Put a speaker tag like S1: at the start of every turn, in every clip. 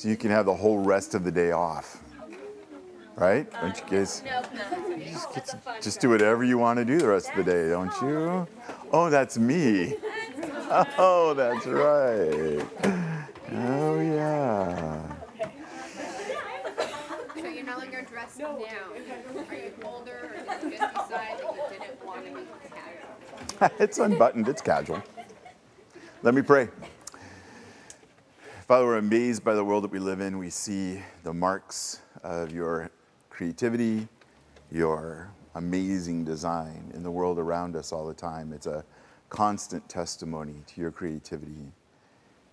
S1: so you can have the whole rest of the day off. Right? Don't you guys? Just, get just do whatever you want to do the rest of the day, don't you? Oh, that's me. Oh, that's right. Oh, yeah.
S2: So you're no longer dressed down. Are you older or did you just decide that you didn't want to be casual?
S1: it's unbuttoned, it's casual. Let me pray. Father, we're amazed by the world that we live in. We see the marks of your creativity, your amazing design in the world around us all the time. It's a constant testimony to your creativity,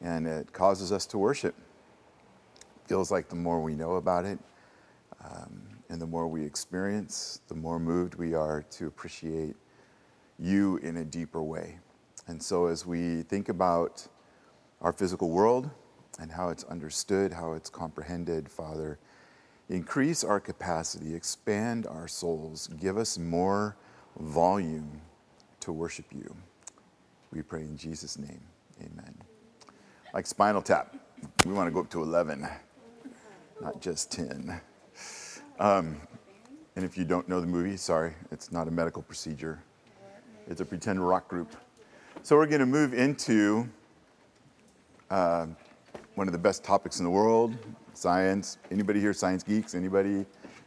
S1: and it causes us to worship. Feels like the more we know about it, um, and the more we experience, the more moved we are to appreciate you in a deeper way. And so, as we think about our physical world and how it's understood, how it's comprehended, Father, increase our capacity, expand our souls, give us more volume to worship you. We pray in Jesus' name. Amen. Like Spinal Tap, we want to go up to 11, not just 10. Um, and if you don't know the movie, sorry, it's not a medical procedure. It's a pretend rock group. So we're going to move into uh, one of the best topics in the world, science. Anybody here science geeks? Anybody?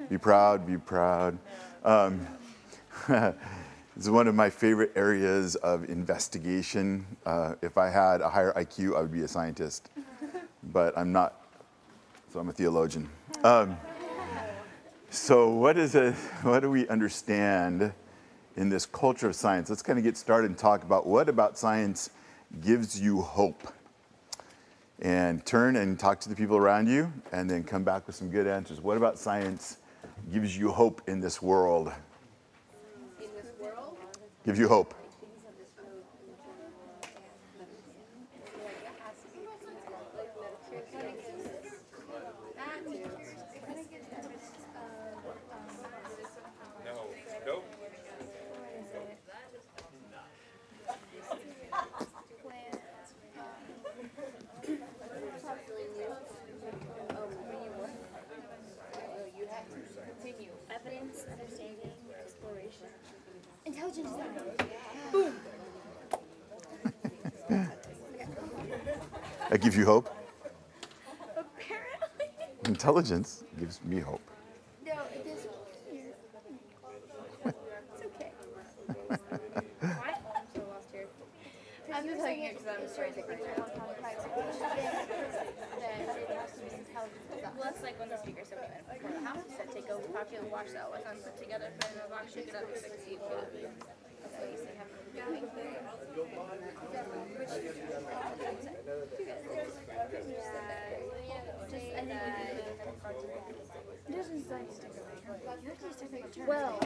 S1: Be proud, be proud. Um, it's one of my favorite areas of investigation. Uh, if I had a higher IQ, I would be a scientist, but I'm not, so I'm a theologian. Um, so, what is it? What do we understand in this culture of science? Let's kind of get started and talk about what about science gives you hope. And turn and talk to the people around you, and then come back with some good answers. What about science gives you hope in this world?
S2: In this world,
S1: Gives you hope.
S3: No. Nope.
S2: you have to continue.
S4: Evidence, understanding, exploration. Intelligent design.
S1: That gives you hope.
S4: Apparently.
S1: Intelligence gives me hope.
S4: No, it is here. It's okay. I'm lost here.
S2: I'm just hugging it because I'm just trying to take a picture.
S4: Well, that's like when the speakers that we went before the house said take a copy of the watch that was on put together, put it in a box, shake it up, stick it to you. That's what you say have to do. Well,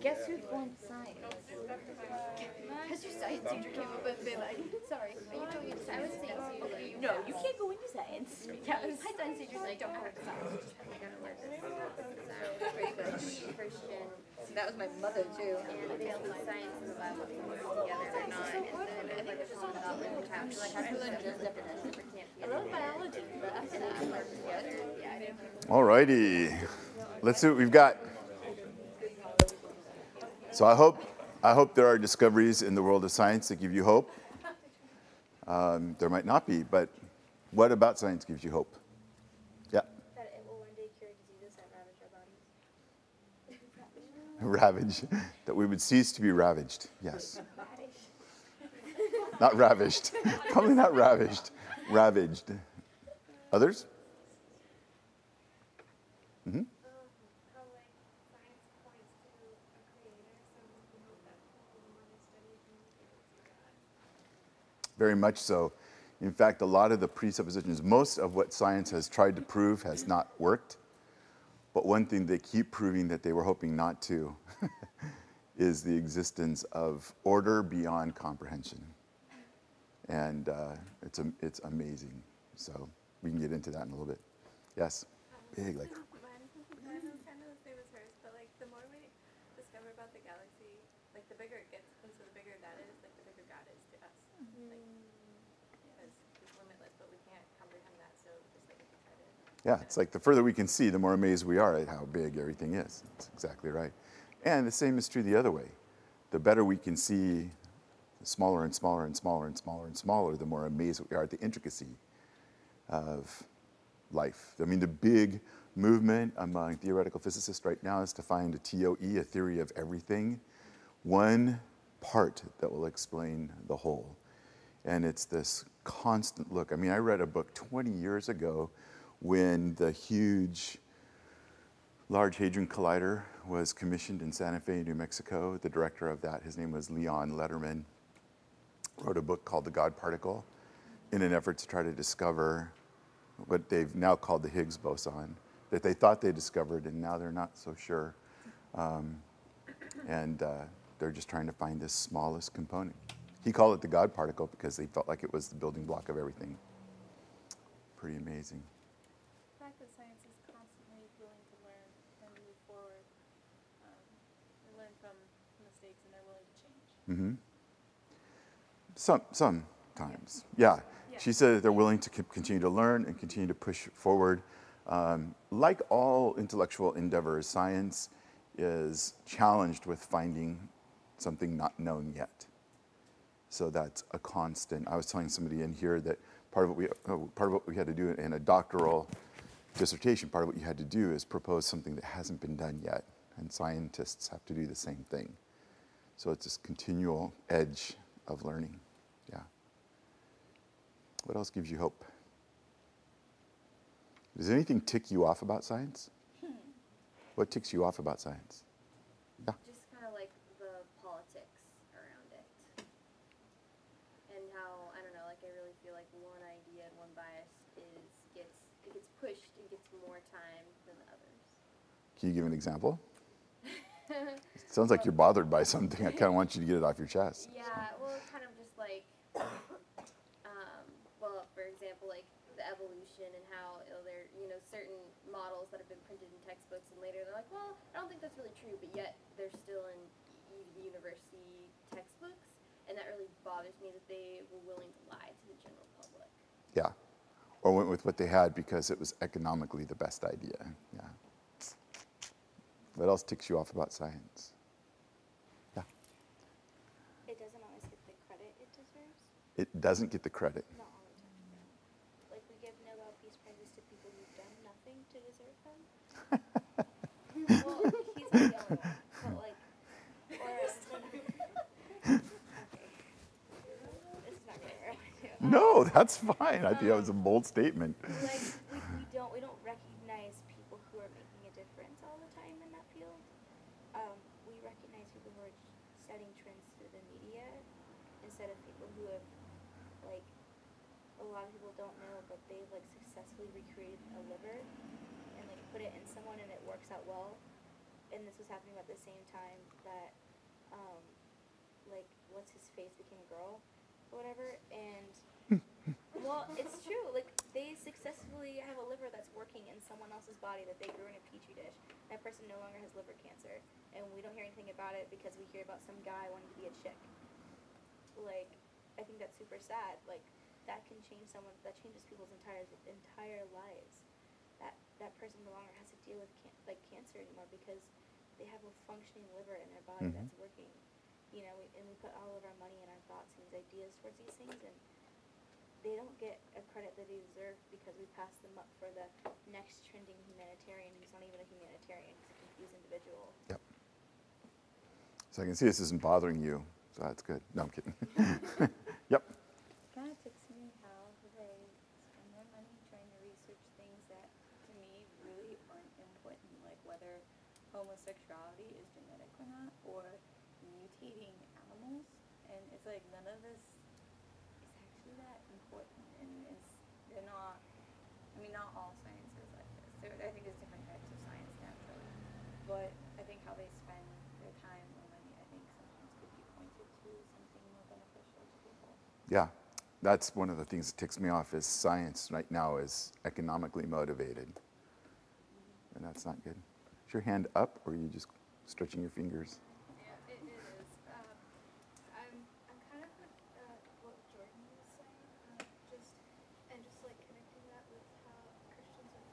S4: guess who's going to science?
S2: Because your science teacher came up and been like, sorry, are you going into science? Okay,
S4: No, you can't go into science.
S2: Yeah, my science teacher's like, don't work science. I gotta wear this. So, pretty much Christian. That was my mother too. And basically science and the Bible can work together or not. And then I think it's just development which have to like have to like just definition for can't
S4: I love biology,
S2: and
S4: that,
S2: then work together. Yeah, I didn't.
S1: Alrighty, let's see what we've got. So I hope, I hope there are discoveries in the world of science that give you hope. Um, there might not be, but what about science gives you hope? Yeah,
S4: that it will one day cure diseases that ravage our bodies.
S1: ravage, that we would cease to be ravaged. Yes, not ravished, probably not ravished, ravaged. Others?
S5: how like science points to a creator, so we hope that people who want to study can be able to see God.
S1: Very much so. In fact, a lot of the presuppositions, most of what science has tried to prove has not worked. But one thing they keep proving that they were hoping not to is the existence of order beyond comprehension. And uh, it's, it's amazing. So we can get into that in a little bit. Yes? Big, like,
S5: Mine, mine was kind of the same as hers, but like the more we discover about the galaxy, like the bigger it gets, and so the bigger that is, like the bigger God is to us. Like, because it's limitless, but we can't comprehend that. So just like if you try to
S1: Yeah, it's like the further we can see, the more amazed we are at how big everything is. That's exactly right. And the same is true the other way. The better we can see the smaller and smaller and smaller and smaller and smaller, the more amazed we are at the intricacy of life. I mean, the big movement among theoretical physicists right now is to find a TOE, a theory of everything, one part that will explain the whole. And it's this constant look. I mean, I read a book 20 years ago when the huge Large Hadron Collider was commissioned in Santa Fe, New Mexico. The director of that, his name was Leon Lederman, wrote a book called The God Particle in an effort to try to discover what they've now called the Higgs boson, that they thought they discovered, and now they're not so sure. Um, and uh, they're just trying to find this smallest component. He called it the God particle because they felt like it was the building block of everything. Pretty amazing.
S4: The fact that science is constantly willing to learn and move forward, um, they learn from mistakes and they're willing change.
S1: Some, sometimes, yeah.
S4: Yeah.
S1: She said that they're willing to continue to learn and continue to push forward. Um, like all intellectual endeavors, science is challenged with finding something not known yet. So that's a constant. I was telling somebody in here that part of what we, oh, part of what we had to do in a doctoral dissertation, part of what you had to do is propose something that hasn't been done yet. And scientists have to do the same thing. So it's this continual edge of learning. Yeah. What else gives you hope? Does anything tick you off about science? Hmm. What ticks you off about science? Yeah.
S2: Just kind of like the politics around it. And how, I don't know, like I really feel like one idea and one bias is gets, it gets pushed and gets more time than the others.
S1: Can you give an example? Sounds like you're bothered by something. I kind of want you to get it off your chest.
S2: Yeah, well, it's kind of just like, um, well, for example, like the evolution and how you know, there, you know, certain models that have been printed in textbooks, and later they're like, well, I don't think that's really true, but yet they're still in u- university textbooks, and that really bothers me that they were willing to lie to the general public.
S1: Yeah. Or went with what they had because it was economically the best idea. Yeah. What else ticks you off about science? Yeah.
S4: It doesn't always get the credit it deserves.
S1: It doesn't get the credit.
S4: Not all the time. Like we give Nobel Peace Prizes to people who've done nothing to deserve them. well, he's only one, but like, or okay. This is not really where I want to.
S1: No, that's fine. I think that was a bold statement.
S4: like we, we don't we don't recognize people who are making a difference all the time in that field. Um, we recognize people who are setting trends through the media instead of people who have like a lot of people don't know, but they've like successfully recreated a liver and like put it in someone and it works out well. And this was happening at the same time that um, like what's his face became a girl or whatever and well, it's true. Like they successfully have a liver that's working in someone else's body that they grew in a petri dish. That person no longer has liver cancer, and we don't hear anything about it because we hear about some guy wanting to be a chick. Like, I think that's super sad. Like that can change someone. That changes people's entire entire lives. That that person no longer has to deal with can- like cancer anymore because they have a functioning liver in their body
S1: Mhm.
S4: that's working. You know, we, and we put all of our money and our thoughts and these ideas towards these things, and they don't get a credit that they deserve because we pass them up for the next trending humanitarian who's not even a humanitarian, he's a confused individual.
S1: Yep. So I can see this isn't bothering you. So that's good. No, I'm kidding. yep.
S3: kind of ticks me how they spend their money trying to research things that, to me, really aren't important, like whether homosexuality is genetic or not, or mutating animals. And it's like none of this is actually that important, and it's they're not. I mean, not all science is like this. There, I think there's different types of science naturally, but I think how they spend their time or money, I think sometimes could be pointed to something more beneficial to people.
S1: Yeah. That's one of the things that ticks me off is science right now is economically motivated. And that's not good. Your hand up or are you just stretching your fingers?
S5: Yeah, it, it is. Um, I'm, I'm kind of with uh, what Jordan was saying, um, just and just like connecting that with how Christians are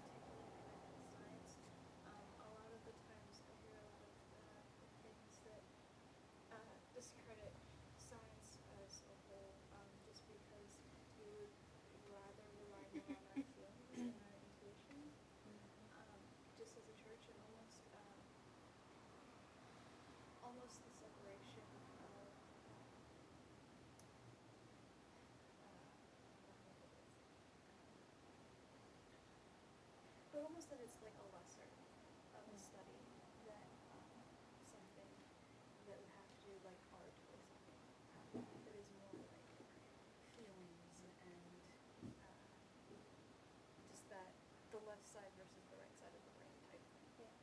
S6: almost that it's like a lesser of a study than um, something that would have to do like art or something. It is more like feelings and uh, just that the left side versus the right side of the brain type thing.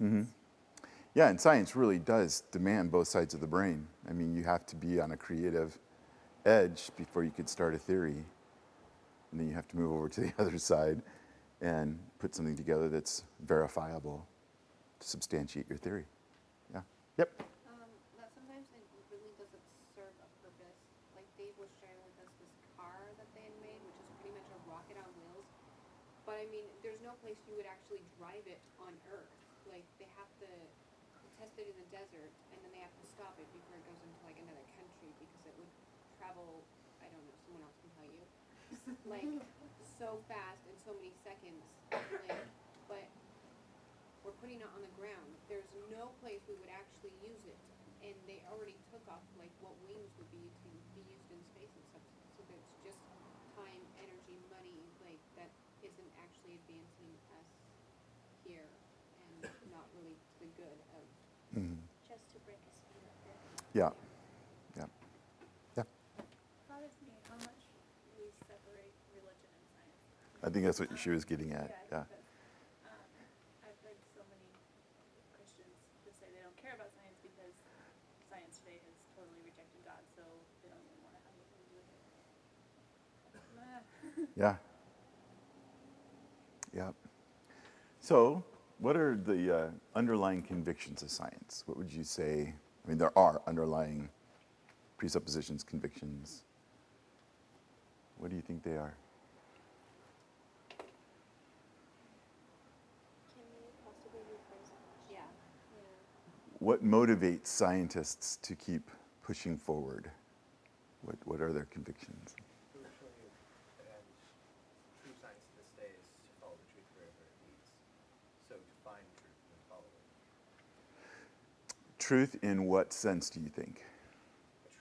S1: Hmm Yeah, and science really does demand both sides of the brain. I mean, you have to be on a creative edge before you could start a theory. And then you have to move over to the other side and put something together that's verifiable to substantiate your theory. Yeah. Yep.
S7: Um, that sometimes. Like Dave was sharing with us this car that they had made, which is pretty much a rocket on wheels. But I mean, there's no place you would actually drive it on Earth. Like they have to test it in the desert, and then they have to stop it before it goes into like another country because it would travel. I don't know. Someone else can tell you. like so fast in so many seconds. Like, but we're putting it on the ground. There's no place we would actually use it, and they already took off like what wings would be to be used in space and stuff. So it's just time, energy, money, like that isn't actually advancing us here, and not really to the good of.
S4: Just to break a speed up there.
S1: Yeah. Yeah. Yeah.
S8: bothers me how much we separate religion and science.
S1: I think that's what she was getting at. Yeah.
S8: Yeah, because, um, I've heard so many Christians just say they don't care about science because science today has totally rejected God, so they don't even want to have anything to do with it.
S1: Yeah. Yeah. So, what are the uh, underlying convictions of science? What would you say? I mean, there are underlying presuppositions, convictions. What do you think they are?
S4: Can you possibly rephrase that question?
S7: Yeah.
S4: Yeah.
S1: What motivates scientists to keep pushing forward? What, what are their convictions?
S9: Spiritually and true science to this day is to follow the truth wherever it leads. So to find truth and follow it.
S1: Truth in what sense do you think?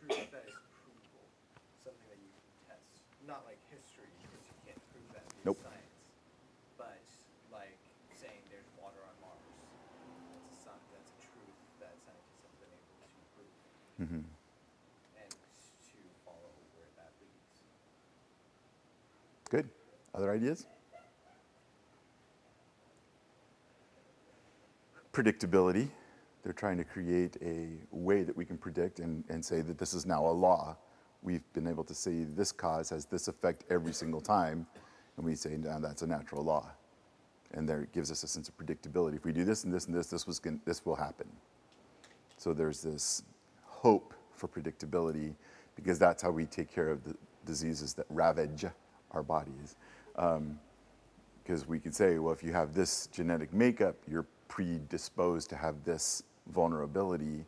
S9: Truth that is provable, something that you can test. Not like history, because you can't prove that via
S1: Nope.
S9: science. But like saying there's water on Mars. That's a, that's a truth that scientists have been able to prove.
S1: hmm
S9: And to follow where that leads.
S1: Good. Other ideas? Predictability. They're trying to create a way that we can predict and, and say that this is now a law. We've been able to say this cause has this effect every single time, and we say now that's a natural law. And there it gives us a sense of predictability. If we do this and this and this, this, was this will happen. So there's this hope for predictability because that's how we take care of the diseases that ravage our bodies. Um, because we could say, well, if you have this genetic makeup, you're predisposed to have this vulnerability.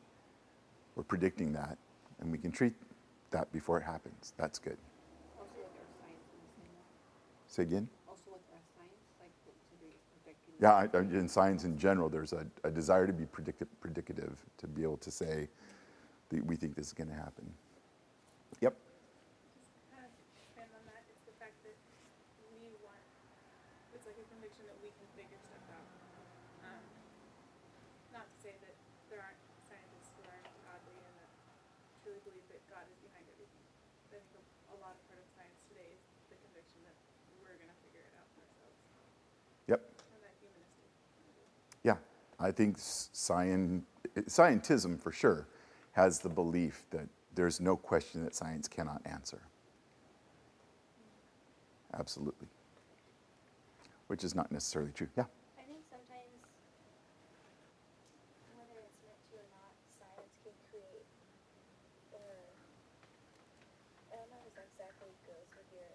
S1: We're predicting that, and we can treat that before it happens. That's good.
S7: Also with earth science in the same way.
S1: Say again?
S7: Also with earth science, like to be predicting.
S1: Yeah, I, I- in science in general, there's a, a desire to be predictive, predicative, to be able to say that we think this is going to happen. Yep.
S8: kind of expand on that, it's the fact that we want, it's like a conviction that we can figure stuff out. Um, not to say that there aren't scientists who aren't godly and that truly believe that God is behind everything. But I think a, a lot of part of science today is the conviction that we're gonna figure it out for ourselves,
S1: Yep.
S8: and that humanistic point of view.
S1: Yeah, I think scientism for sure has the belief that there's no question that science cannot answer. Absolutely. Which is not necessarily true. Yeah.
S4: I think sometimes, whether it's meant to or not, science can create, or I don't know if this exactly goes with your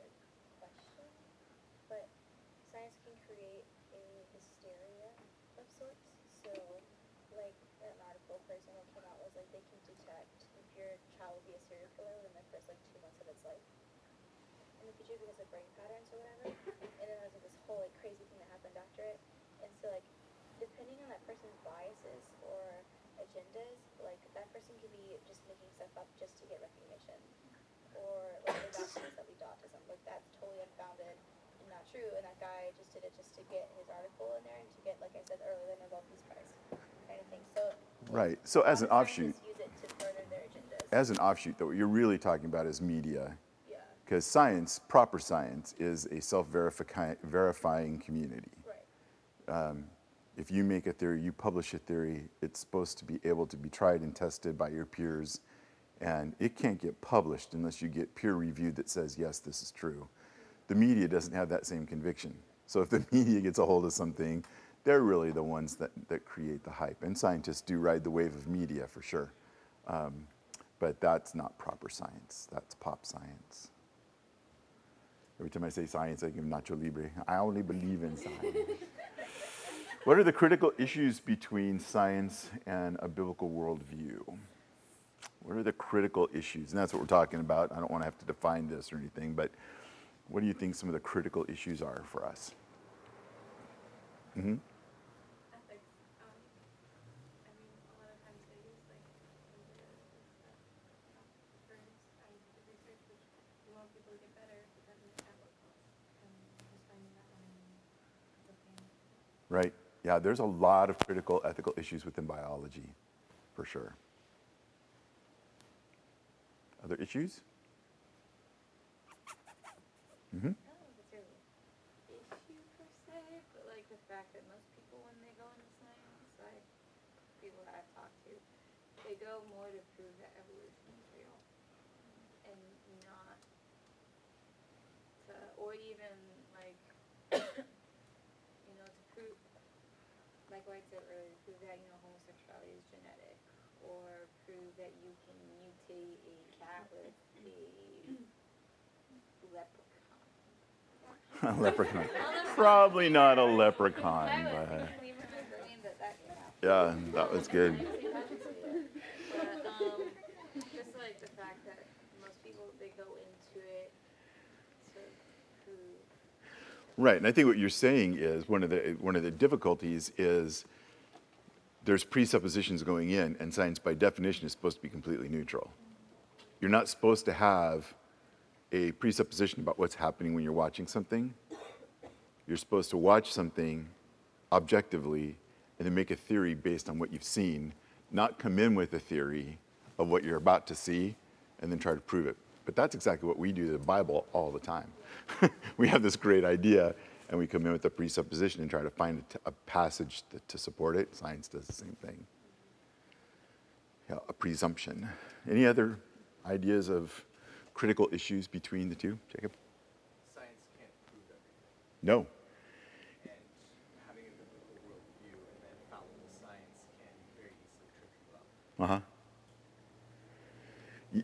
S4: question, but science can create a hysteria of sorts. So, like an article, for example, came out was like they can detect if your child will be a serial killer within the first like two months of its life the because of brain patterns or whatever. And then there's like this whole like crazy thing that happened after it. And so like depending on that person's biases or agendas, like that person could be just making stuff up just to get recognition. Or like the vaccines that lead to autism. Like that's totally unfounded and not true, and that guy just did it just to get his article in there and to get, like I said earlier, the Nobel Peace Prize kind of thing. So
S1: Right. So as an offshoot,
S4: scientists use it to further their agendas.
S1: as an offshoot, though, what you're really talking about is media. Because science, proper science, is a self verifying community.
S4: right.
S1: If you make a theory, you publish a theory, it's supposed to be able to be tried and tested by your peers. And it can't get published unless you get peer reviewed that says, yes, this is true. The media doesn't have that same conviction. So if the media gets a hold of something, they're really the ones that, that create the hype. And scientists do ride the wave of media for sure. Um, but that's not proper science, that's pop science. Every time I say science, I give Nacho Libre. I only believe in science. what are the critical issues between science and a biblical worldview? What are the critical issues? And that's what we're talking about. I don't want to have to define this or anything, but what do you think some of the critical issues are for us? hmm
S5: ethics. Um, I mean, a lot of times they use like media and stuff, um, firms and the research, which we want people to get better, but then at what cost? And just finding that line is a pain.
S1: Right? Yeah, there's a lot of critical ethical issues within biology, for sure. Other issues? hmm
S3: I don't know if it's really an issue per se, but like the fact that most people, when they go into science, like people that I've talked to, they go more to prove that evolution is real, and not to, or even like, you know, to prove, like what I said earlier, prove that you know homosexuality is genetic, or prove that you can mutate a cat with a leprechaun.
S1: leprechaun. Probably not a leprechaun, but
S3: would we were agreeing that that can happen.
S1: yeah, that was good.
S3: But, um, just like the fact that most people, they go into it to prove.
S1: Right, and I think what you're saying is one of the one of the difficulties is there's presuppositions going in, and science by definition is supposed to be completely neutral. You're not supposed to have a presupposition about what's happening when you're watching something. You're supposed to watch something objectively and then make a theory based on what you've seen, not come in with a theory of what you're about to see and then try to prove it. But that's exactly what we do to the Bible all the time. we have this great idea and we come in with a presupposition and try to find a, t- a passage to, to support it. Science does the same thing. Yeah, a presumption. Any other ideas of critical issues between the two, Jacob?
S9: Science can't prove everything.
S1: No.
S9: And having a biblical worldview and then fallible science can very easily trip you up.
S1: Uh huh.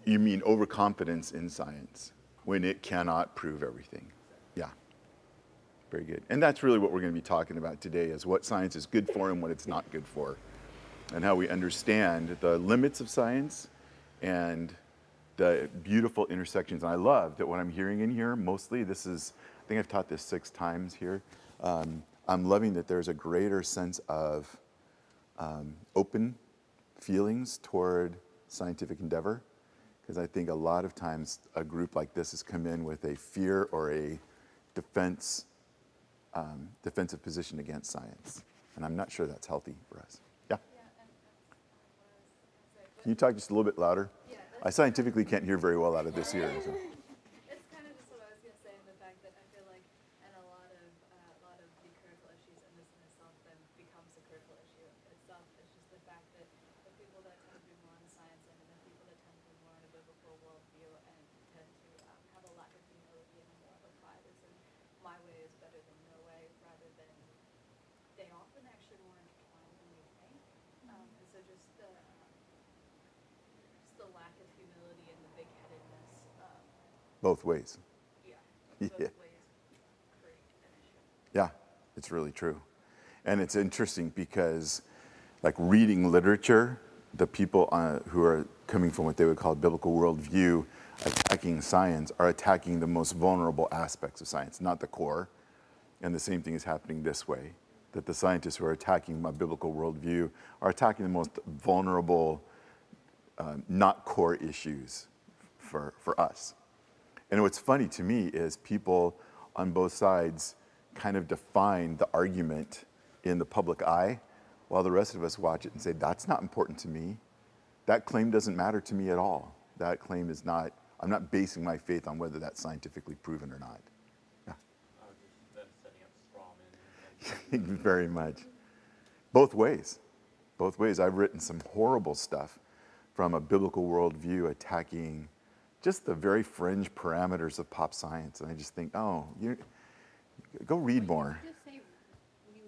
S1: You mean overconfidence in science when it cannot prove everything? Yeah. Very good. And that's really what we're going to be talking about today is what science is good for and what it's not good for. And how we understand the limits of science and the beautiful intersections. And I love that what I'm hearing in here, mostly, this is, I think I've taught this six times here. Um, I'm loving that there's a greater sense of um, open feelings toward scientific endeavor because I think a lot of times a group like this has come in with a fear or a defense um, defensive position against science, and I'm not sure that's healthy for us. Yeah.
S5: Yeah, and that's what I was gonna say.
S1: Can you talk just a little bit louder? I scientifically can't hear very well out of this ear. So.
S5: It's kind of just what I was gonna say, the fact that I feel like, and a lot of, uh, a lot of the critical issues in this in itself then becomes a critical issue itself. It's just the fact that the people that tend to be more on the science end and the people that tend to be more on a biblical worldview and tend to um, have a lack of humility and more of a pride is in my way is better than no way, rather than they often actually more intertwined than we think. Um, and so just the, um, just the lack of humility and the big headedness, um,
S1: Both ways.
S5: yeah,
S1: Yeah.
S5: ways create an issue.
S1: Yeah, it's really true. And it's interesting because, like, reading literature, the people uh, who are coming from what they would call a biblical worldview, attacking science, are attacking the most vulnerable aspects of science, not the core. And the same thing is happening this way that the scientists who are attacking my biblical worldview are attacking the most vulnerable, uh, not core issues for, for us. And what's funny to me is people on both sides kind of define the argument in the public eye, while the rest of us watch it and say, that's not important to me. That claim doesn't matter to me at all. That claim is not, I'm not basing my faith on whether that's scientifically proven or not. Yeah.
S10: Just them setting up straw men.
S1: Very much. Both ways. Both ways. I've written some horrible stuff from a biblical worldview attacking just the very fringe parameters of pop science. And I just think, oh, you go read more.
S2: Did you just say you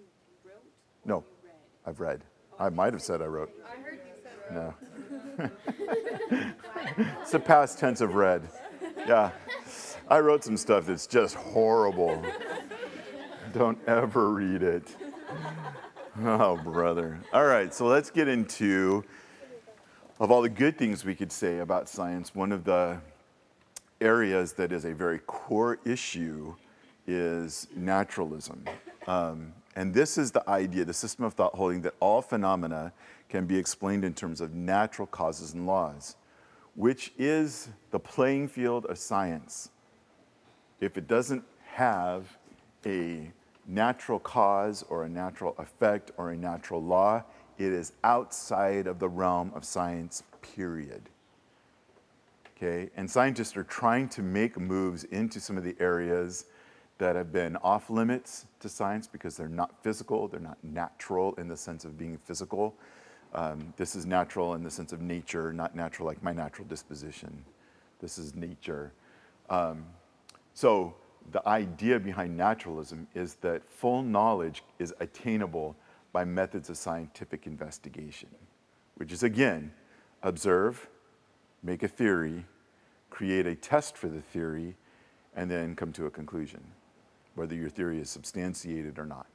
S2: wrote?
S1: No,
S2: you read?
S1: I've read. I might have said I wrote.
S2: I heard you said
S1: No. it's the past tense of read. Yeah. I wrote some stuff that's just horrible. Don't ever read it. Oh, brother. All right, so let's get into, of all the good things we could say about science, one of the areas that is a very core issue is naturalism. Um, and this is the idea, the system of thought holding that all phenomena can be explained in terms of natural causes and laws, which is the playing field of science. If it doesn't have a natural cause or a natural effect or a natural law, it is outside of the realm of science, period. Okay, and scientists are trying to make moves into some of the areas that have been off limits to science because they're not physical, they're not natural in the sense of being physical. Um, this is natural in the sense of nature, not natural like my natural disposition. This is nature. Um, so, the idea behind naturalism is that full knowledge is attainable by methods of scientific investigation, which is again, observe, make a theory, create a test for the theory, and then come to a conclusion, whether your theory is substantiated or not.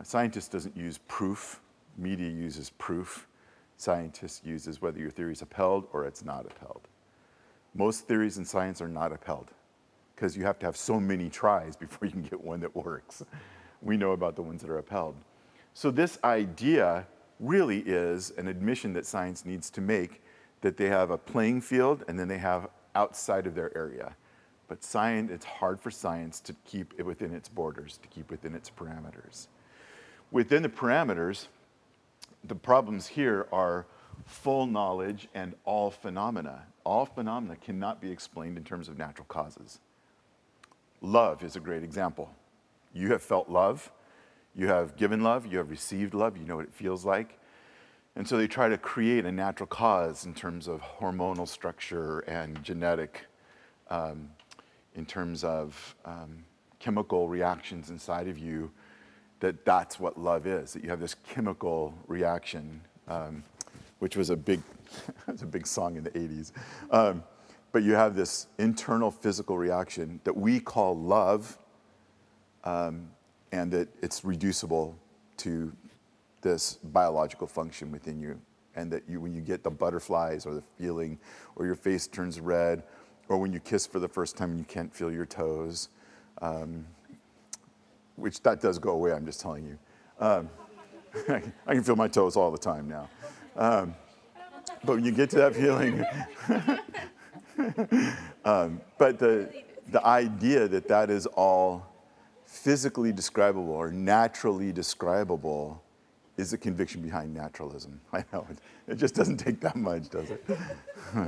S1: A scientist doesn't use proof, media uses proof. Scientists uses whether your theory is upheld or it's not upheld. Most theories in science are not upheld because you have to have so many tries before you can get one that works. We know about the ones that are upheld. So, this idea really is an admission that science needs to make that they have a playing field and then they have outside of their area. But science, it's hard for science to keep it within its borders, to keep within its parameters. Within the parameters, the problems here are full knowledge and all phenomena. All phenomena cannot be explained in terms of natural causes. Love is a great example. You have felt love, you have given love, you have received love, you know what it feels like. And so they try to create a natural cause in terms of hormonal structure and genetic, um, in terms of um, chemical reactions inside of you, that that's what love is, that you have this chemical reaction, um, which was a big, was a big song in the 80s. Um, but you have this internal physical reaction that we call love, um, and that it's reducible to this biological function within you. And that you, when you get the butterflies or the feeling, or your face turns red, or when you kiss for the first time and you can't feel your toes, um, which that does go away, I'm just telling you. Um, I can feel my toes all the time now. Um, but when you get to that feeling, um, but the, the idea that that is all physically describable or naturally describable is the conviction behind naturalism. I know, it, it just doesn't take that much, does it?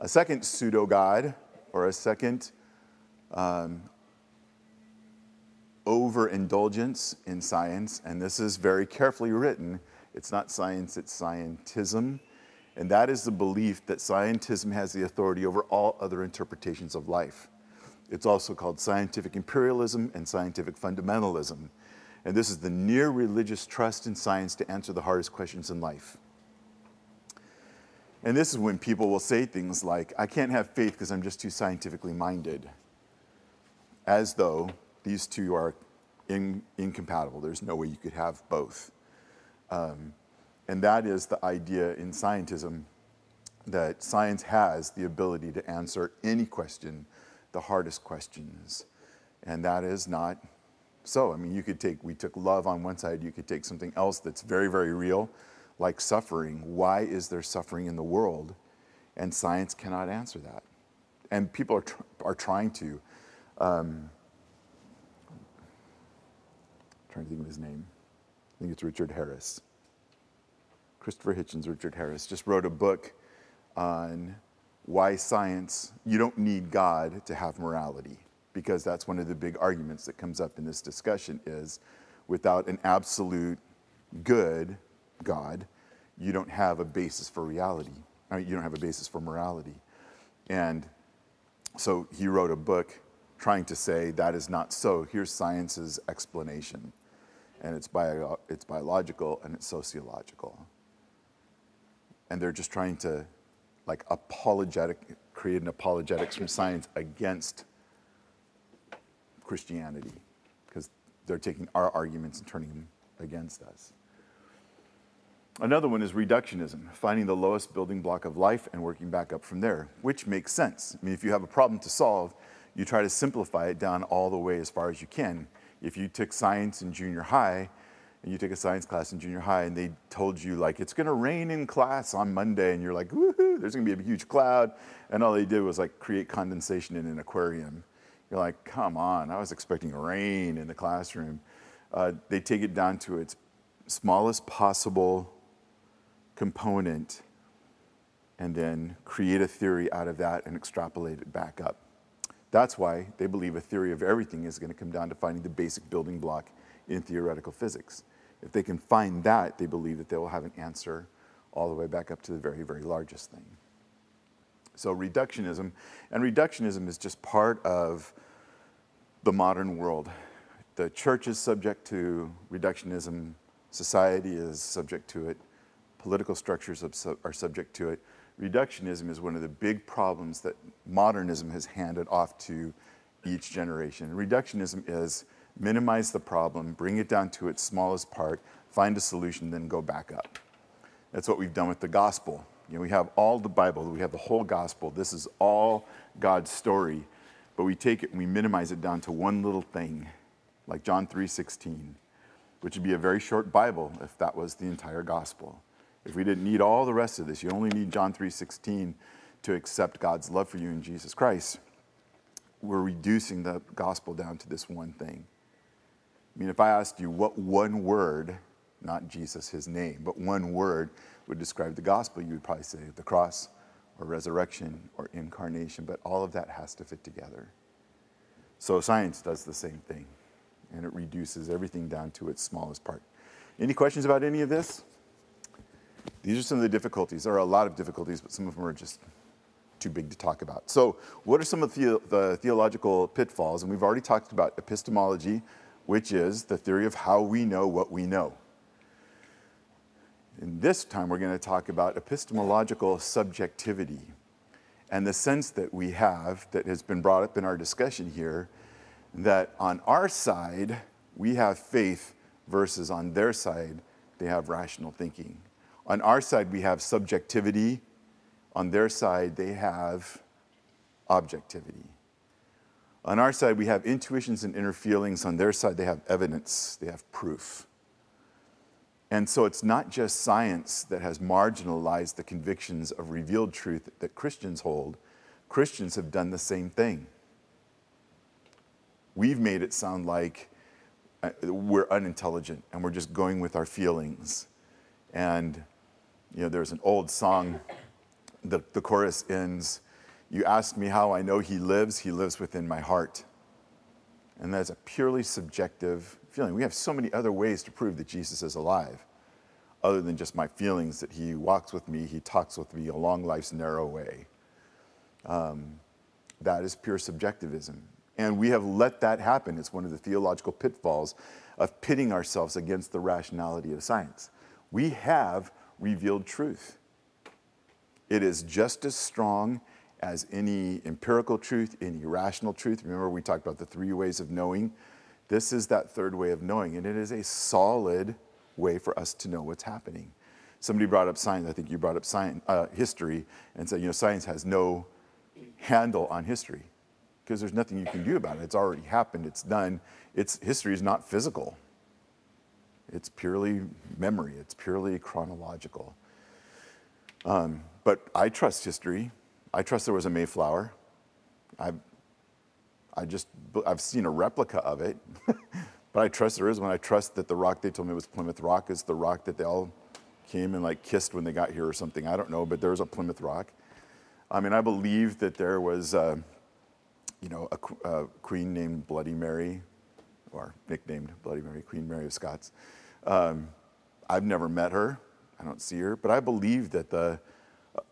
S1: a second pseudo God or a second um, overindulgence in science, and this is very carefully written. It's not science, it's scientism. And that is the belief that scientism has the authority over all other interpretations of life. It's also called scientific imperialism and scientific fundamentalism. And this is the near religious trust in science to answer the hardest questions in life. And this is when people will say things like, I can't have faith because I'm just too scientifically minded, as though these two are in, incompatible. There's no way you could have both. Um, and that is the idea in scientism that science has the ability to answer any question, the hardest questions. And that is not so. I mean, you could take, we took love on one side, you could take something else that's very, very real, like suffering. Why is there suffering in the world? And science cannot answer that. and people are, tr- are trying to. Um, trying to think of his name. I think it's Richard Harris. Christopher Hitchens, Richard Harris, just wrote a book on why science, you don't need God to have morality, because that's one of the big arguments that comes up in this discussion is without an absolute good God, you don't have a basis for reality. I mean, you don't have a basis for morality. And so he wrote a book trying to say that is not so. Here's science's explanation. And it's, bio, it's biological and it's sociological. And they're just trying to, like, apologetic, create an apologetics from science against Christianity, because they're taking our arguments and turning them against us. Another one is reductionism, finding the lowest building block of life and working back up from there, which makes sense. I mean, if you have a problem to solve, you try to simplify it down all the way as far as you can. If you took science in junior high, and you take a science class in junior high, and they told you, like, it's gonna rain in class on Monday, and you're like, woohoo, there's gonna be a huge cloud, and all they did was, like, create condensation in an aquarium. You're like, come on, I was expecting rain in the classroom. Uh, they take it down to its smallest possible component and then create a theory out of that and extrapolate it back up. That's why they believe a theory of everything is going to come down to finding the basic building block in theoretical physics. If they can find that, they believe that they will have an answer all the way back up to the very, very largest thing. So, reductionism, and reductionism is just part of the modern world. The church is subject to reductionism, society is subject to it, political structures are subject to it. Reductionism is one of the big problems that modernism has handed off to each generation. Reductionism is minimize the problem, bring it down to its smallest part, find a solution, then go back up. That's what we've done with the gospel. You know, we have all the Bible, we have the whole gospel. This is all God's story, but we take it and we minimize it down to one little thing, like John 3:16, which would be a very short Bible if that was the entire gospel. If we didn't need all the rest of this, you only need John 3:16 to accept God's love for you in Jesus Christ. We're reducing the gospel down to this one thing. I mean, if I asked you what one word, not Jesus, his name, but one word would describe the gospel, you would probably say the cross or resurrection or incarnation, but all of that has to fit together. So science does the same thing, and it reduces everything down to its smallest part. Any questions about any of this? These are some of the difficulties. There are a lot of difficulties, but some of them are just too big to talk about. So, what are some of the, the theological pitfalls? And we've already talked about epistemology, which is the theory of how we know what we know. And this time, we're going to talk about epistemological subjectivity and the sense that we have that has been brought up in our discussion here that on our side, we have faith versus on their side, they have rational thinking. On our side, we have subjectivity. On their side, they have objectivity. On our side, we have intuitions and inner feelings. On their side, they have evidence, they have proof. And so it's not just science that has marginalized the convictions of revealed truth that Christians hold. Christians have done the same thing. We've made it sound like uh, we're unintelligent and we're just going with our feelings. And, you know, there's an old song, the, the chorus ends, You ask me how I know he lives, he lives within my heart. And that's a purely subjective feeling. We have so many other ways to prove that Jesus is alive, other than just my feelings that he walks with me, he talks with me along life's narrow way. Um, that is pure subjectivism. And we have let that happen. It's one of the theological pitfalls of pitting ourselves against the rationality of science. We have revealed truth. It is just as strong as any empirical truth, any rational truth. Remember, we talked about the three ways of knowing. This is that third way of knowing, and it is a solid way for us to know what's happening. Somebody brought up science, I think you brought up science, uh, history, and said, you know, science has no handle on history because there's nothing you can do about it. It's already happened, it's done. It's, history is not physical, it's purely memory, it's purely chronological. Um, but I trust history. I trust there was a Mayflower. I've, I just, I've seen a replica of it, but I trust there is one. I trust that the rock they told me was Plymouth Rock is the rock that they all came and like kissed when they got here or something. I don't know, but there's a Plymouth Rock. I mean, I believe that there was, uh, you know, a, a queen named Bloody Mary, or nicknamed Bloody Mary, Queen Mary of Scots. Um, I've never met her. I don't see her, but I believe that the, uh,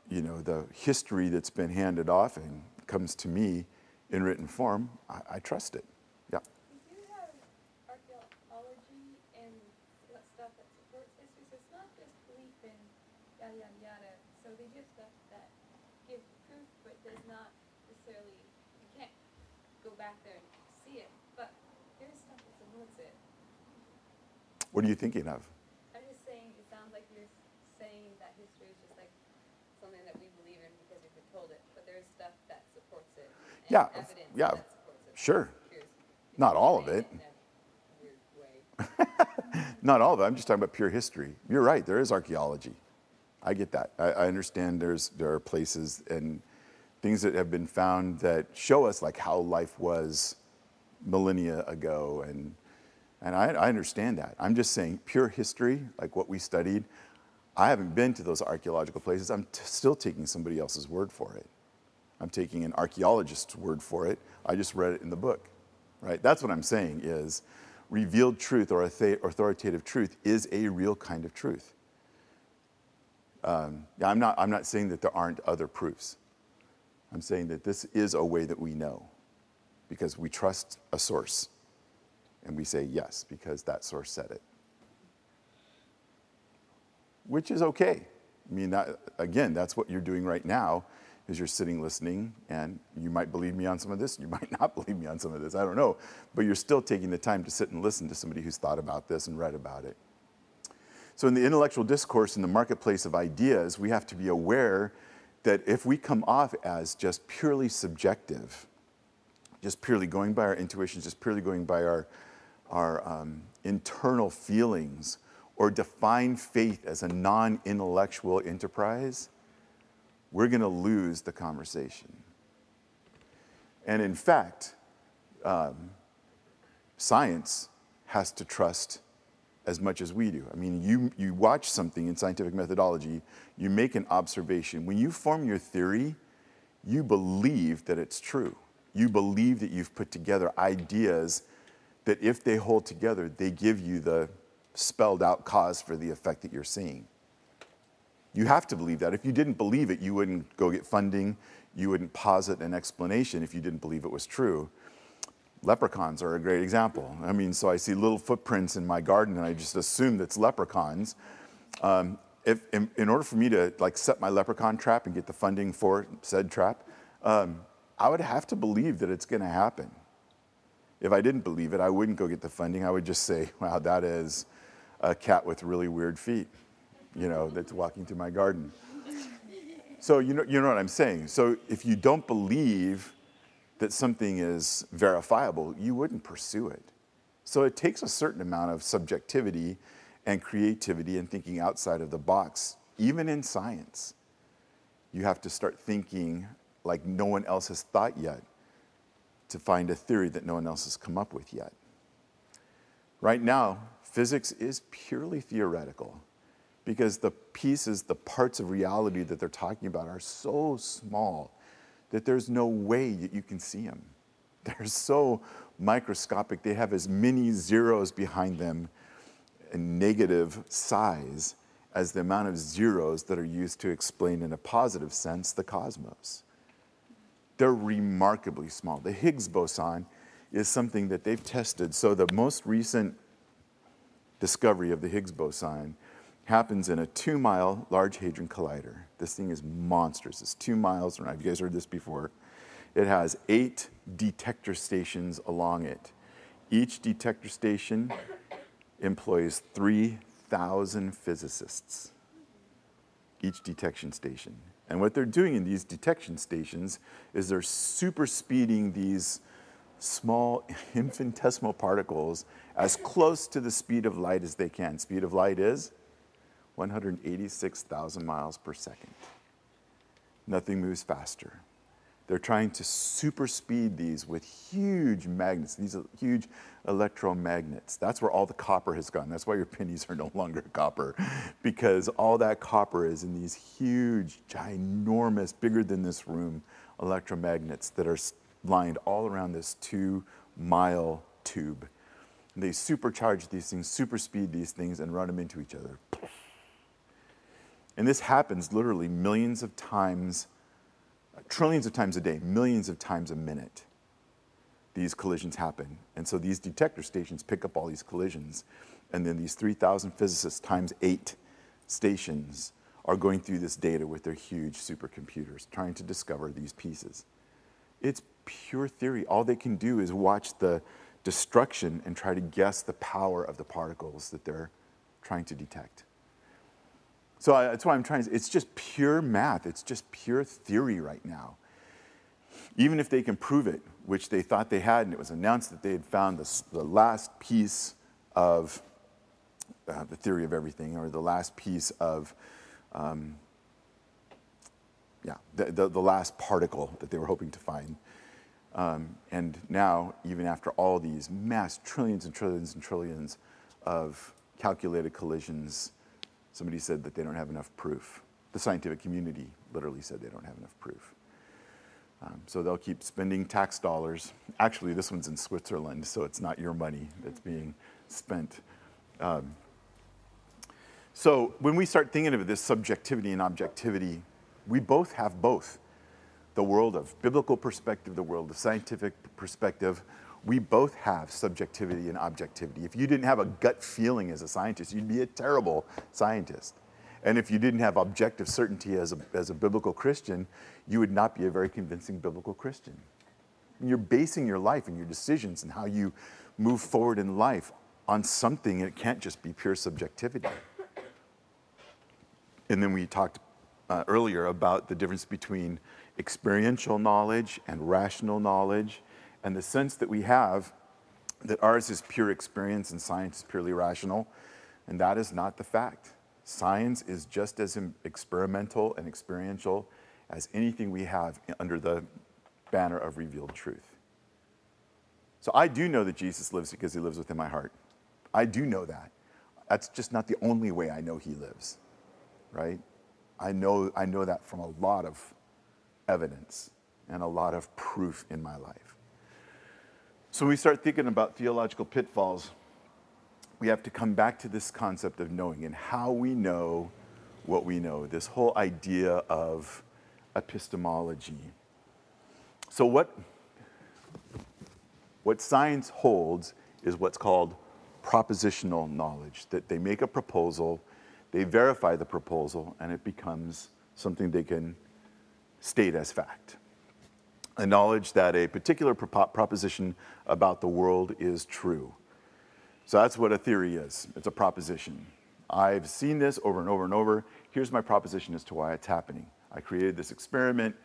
S1: you know, the history that's been handed off and comes to me in written form, I, I trust it. Yeah.
S5: We do have archaeology and that stuff that supports history, so it's not just belief in yada yada yada. So they give stuff that gives proof, but does not necessarily. You can't go back there and see it, but there is stuff that supports it.
S1: What are you thinking of?
S5: I'm just saying, it sounds like you're saying that history is just like something that we believe in because we've been told it, but there's stuff that supports it. and
S1: Yeah, yeah,
S5: that supports it.
S1: sure. Not all of it.
S5: in a weird way.
S1: Not all of it. I'm just talking about pure history. You're right. There is archaeology. I get that. I, I understand. There's there are places and things that have been found that show us like how life was millennia ago, and and I, I understand that. I'm just saying pure history, like what we studied. I haven't been to those archaeological places. I'm t- still taking somebody else's word for it. I'm taking an archaeologist's word for it. I just read it in the book, right? That's what I'm saying is revealed truth or authoritative truth is a real kind of truth. Um, I'm, not, I'm not saying that there aren't other proofs. I'm saying that this is a way that we know because we trust a source and we say yes because that source said it. Which is okay. I mean, that, again, that's what you're doing right now is you're sitting listening and you might believe me on some of this, you might not believe me on some of this, I don't know. But you're still taking the time to sit and listen to somebody who's thought about this and read about it. So, in the intellectual discourse, in the marketplace of ideas, we have to be aware that if we come off as just purely subjective, just purely going by our intuitions, just purely going by our, our um, internal feelings, or define faith as a non intellectual enterprise, we're going to lose the conversation. And in fact, um, science has to trust as much as we do. I mean, you, you watch something in scientific methodology, you make an observation. When you form your theory, you believe that it's true. You believe that you've put together ideas that, if they hold together, they give you the spelled out cause for the effect that you're seeing. You have to believe that. If you didn't believe it, you wouldn't go get funding, you wouldn't posit an explanation if you didn't believe it was true. Leprechauns are a great example. I mean, so I see little footprints in my garden, and I just assume that's leprechauns. Um, if, in, in, order for me to like set my leprechaun trap and get the funding for said trap, um, I would have to believe that it's going to happen. If I didn't believe it, I wouldn't go get the funding. I would just say, "Wow, that is a cat with really weird feet," you know, that's walking through my garden. So you know, you know what I'm saying. So if you don't believe that something is verifiable, you wouldn't pursue it. So it takes a certain amount of subjectivity and creativity and thinking outside of the box, even in science. You have to start thinking like no one else has thought yet to find a theory that no one else has come up with yet. Right now, physics is purely theoretical because the pieces, the parts of reality that they're talking about are so small that there's no way that you can see them. They're so microscopic, they have as many zeros behind them in negative size as the amount of zeros that are used to explain in a positive sense the cosmos. They're remarkably small. The Higgs boson is something that they've tested. So, the most recent discovery of the Higgs boson happens in a two mile Large Hadron Collider. This thing is monstrous. It's two miles. Have you guys heard this before? It has eight detector stations along it. Each detector station employs 3,000 physicists, each detection station. And what they're doing in these detection stations is they're super speeding these small infinitesimal particles as close to the speed of light as they can. Speed of light is 186,000 miles per second. Nothing moves faster. They're trying to super speed these with huge magnets, these are huge electromagnets. That's where all the copper has gone. That's why your pennies are no longer copper, because all that copper is in these huge, ginormous, bigger than this room electromagnets that are lined all around this two mile tube. And they supercharge these things, super speed these things, and run them into each other. And this happens literally millions of times, trillions of times a day, millions of times a minute. These collisions happen. And so these detector stations pick up all these collisions. And then these 3,000 physicists times eight stations are going through this data with their huge supercomputers, trying to discover these pieces. It's pure theory. All they can do is watch the destruction and try to guess the power of the particles that they're trying to detect. So I, that's why I'm trying to, it's just pure math. It's just pure theory right now. Even if they can prove it, which they thought they had, and it was announced that they had found the, the last piece of uh, the theory of everything, or the last piece of, um, yeah, the, the, the last particle that they were hoping to find. Um, and now, even after all these mass trillions and trillions and trillions of calculated collisions, somebody said that they don't have enough proof. The scientific community literally said they don't have enough proof. Um, so they'll keep spending tax dollars. Actually, this one's in Switzerland, so it's not your money that's being spent. Um, so when we start thinking of this subjectivity and objectivity, we both have both the world of biblical perspective, the world of scientific perspective, we both have subjectivity and objectivity. If you didn't have a gut feeling as a scientist, you'd be a terrible scientist. And if you didn't have objective certainty as a, as a biblical Christian, you would not be a very convincing biblical Christian. You're basing your life and your decisions and how you move forward in life on something, and it can't just be pure subjectivity. And then we talked uh, earlier about the difference between experiential knowledge and rational knowledge, and the sense that we have that ours is pure experience and science is purely rational, and that is not the fact. Science is just as experimental and experiential as anything we have under the banner of revealed truth. So I do know that Jesus lives because he lives within my heart. I do know that. That's just not the only way I know he lives, right? I know, I know that from a lot of evidence and a lot of proof in my life. So when we start thinking about theological pitfalls, we have to come back to this concept of knowing and how we know what we know, this whole idea of epistemology. So, what, what science holds is what's called propositional knowledge, that they make a proposal, they verify the proposal, and it becomes something they can state as fact. A knowledge that a particular propo- proposition about the world is true. So that's what a theory is it's a proposition. I've seen this over and over and over. Here's my proposition as to why it's happening. I created this experiment,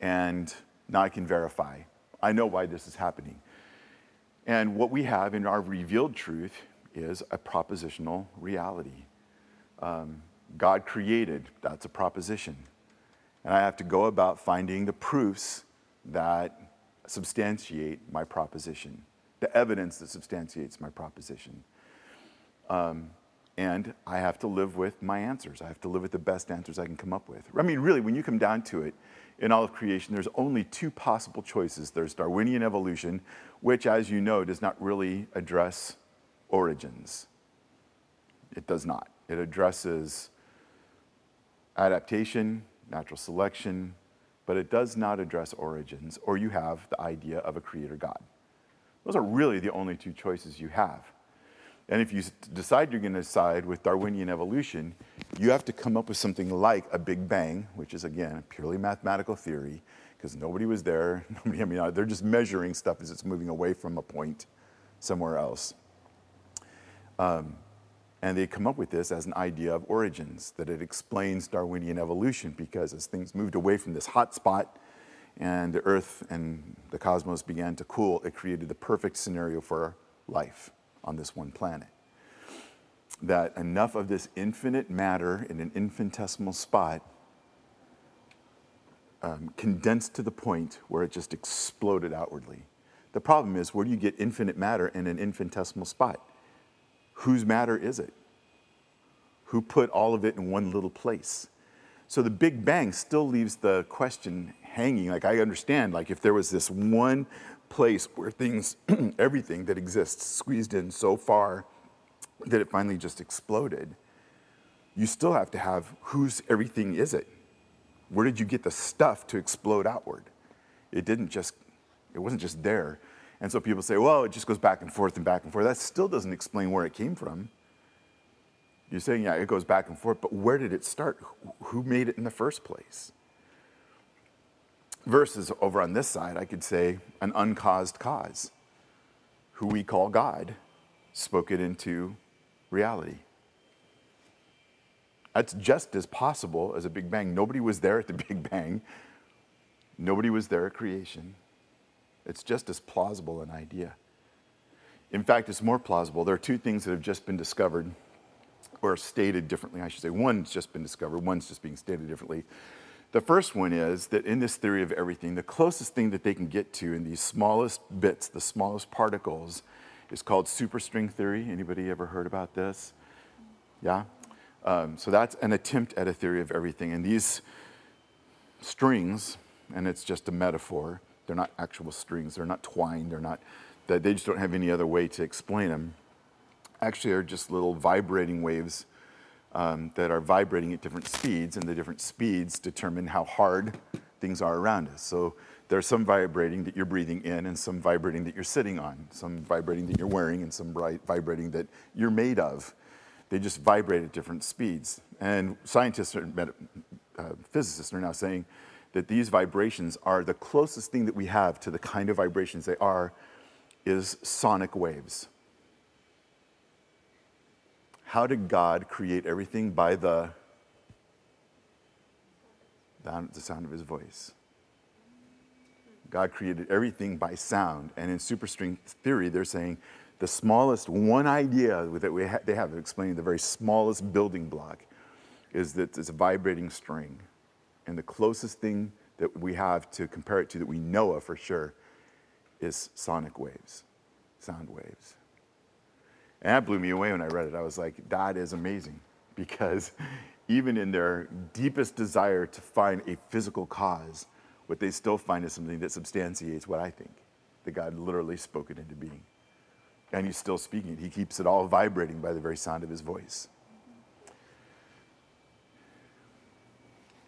S1: and now I can verify. I know why this is happening. And what we have in our revealed truth is a propositional reality. Um, God created, that's a proposition. And I have to go about finding the proofs that substantiate my proposition, the evidence that substantiates my proposition. Um, and I have to live with my answers. I have to live with the best answers I can come up with. I mean, really, when you come down to it, in all of creation, there's only two possible choices there's Darwinian evolution, which, as you know, does not really address origins. It does not. It addresses adaptation, natural selection, but it does not address origins, or you have the idea of a creator God. Those are really the only two choices you have. And if you decide you're going to side with Darwinian evolution, you have to come up with something like a Big Bang, which is, again, a purely mathematical theory, because nobody was there. Nobody, I mean, uh, they're just measuring stuff as it's moving away from a point somewhere else. Um, and they come up with this as an idea of origins, that it explains Darwinian evolution, because as things moved away from this hot spot and the Earth and the cosmos began to cool, it created the perfect scenario for life on this one planet. That enough of this infinite matter in an infinitesimal spot um, condensed to the point where it just exploded outwardly. The problem is, where do you get infinite matter in an infinitesimal spot? Whose matter is it? Who put all of it in one little place? So the Big Bang still leaves the question hanging. Like, I understand, like, if there was this one place where things, everything that exists, squeezed in so far that it finally just exploded, you still have to have whose everything is it? Where did you get the stuff to explode outward? It didn't just, it wasn't just there. And so people say, well, it just goes back and forth and back and forth. That still doesn't explain where it came from. You're saying, yeah, it goes back and forth, but where did it start? Who made it in the first place? Versus over on this side, I could say an uncaused cause, who we call God, spoke it into reality. That's just as possible as a Big Bang. Nobody was there at the Big Bang, nobody was there at creation. It's just as plausible an idea. In fact, it's more plausible. There are two things that have just been discovered, or stated differently, I should say. One's just been discovered, one's just being stated differently. The first one is that in this theory of everything, the closest thing that they can get to in these smallest bits, the smallest particles, is called superstring theory. Anybody ever heard about this? Yeah? Um, so that's an attempt at a theory of everything. And these strings, and it's just a metaphor, they're not actual strings, they're not twined. they're not, they just don't have any other way to explain them. Actually, are just little vibrating waves um, that are vibrating at different speeds, and the different speeds determine how hard things are around us. So there's some vibrating that you're breathing in, and some vibrating that you're sitting on, some vibrating that you're wearing, and some vibrating that you're made of. They just vibrate at different speeds. And scientists and uh, physicists are now saying that these vibrations are the closest thing that we have to the kind of vibrations they are is sonic waves. How did God create everything? By the, the sound of his voice. God created everything by sound. And in superstring theory, they're saying the smallest one idea that we ha- they have explaining the very smallest building block is that it's a vibrating string. And the closest thing that we have to compare it to that we know of for sure is sonic waves, sound waves. And that blew me away when I read it. I was like, that is amazing. Because even in their deepest desire to find a physical cause, what they still find is something that substantiates what I think that God literally spoke it into being. And He's still speaking it. He keeps it all vibrating by the very sound of His voice.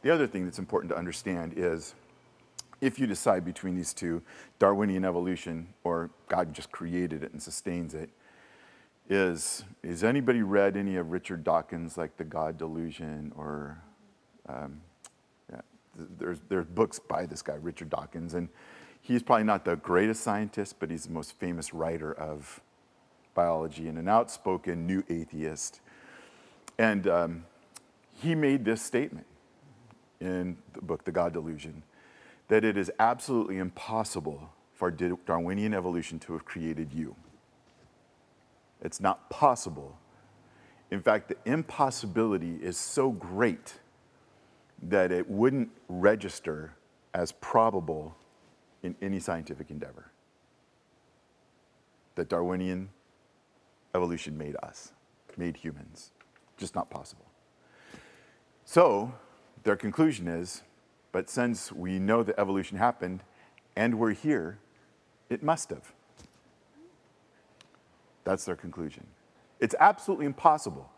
S1: The other thing that's important to understand is if you decide between these two, Darwinian evolution or God just created it and sustains it, is is anybody read any of Richard Dawkins like The God Delusion or um, yeah, there's there's books by this guy Richard Dawkins and he's probably not the greatest scientist but he's the most famous writer of biology and an outspoken new atheist. And um, he made this statement in the book The God Delusion that it is absolutely impossible for Darwinian evolution to have created you. It's not possible. In fact, the impossibility is so great that it wouldn't register as probable in any scientific endeavor. That Darwinian evolution made us, made humans. Just not possible. So, their conclusion is but since we know that evolution happened and we're here, it must have. That's their conclusion. It's absolutely impossible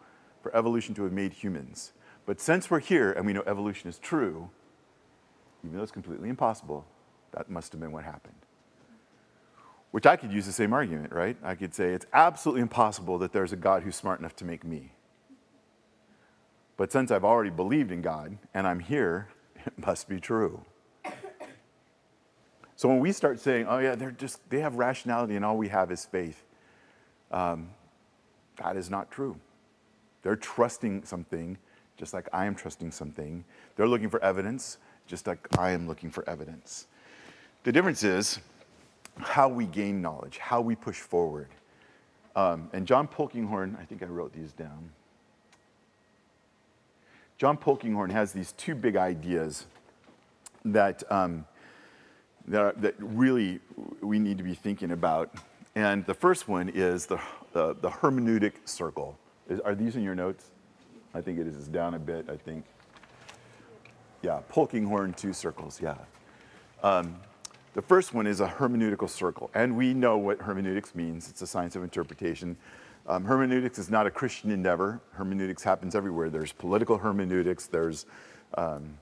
S1: for evolution to have made humans. But since we're here and we know evolution is true, even though it's completely impossible, that must have been what happened. Which I could use the same argument, right? I could say it's absolutely impossible that there's a God who's smart enough to make me. But since I've already believed in God and I'm here, it must be true. So when we start saying, oh yeah, they're just, they have rationality and all we have is faith, um, that is not true. They're trusting something just like I am trusting something. They're looking for evidence just like I am looking for evidence. The difference is how we gain knowledge, how we push forward. Um, and John Polkinghorne, I think I wrote these down. John Polkinghorne has these two big ideas that, um, that, that really we need to be thinking about. And the first one is the, the, hermeneutic circle. Is, are these in your notes? I think it is. Down a bit, I think. Yeah, Polkinghorne, two circles, yeah. Um, the first one is a hermeneutical circle, and we know what hermeneutics means. It's a science of interpretation. Um, hermeneutics is not a Christian endeavor. Hermeneutics happens everywhere. There's political hermeneutics, there's um,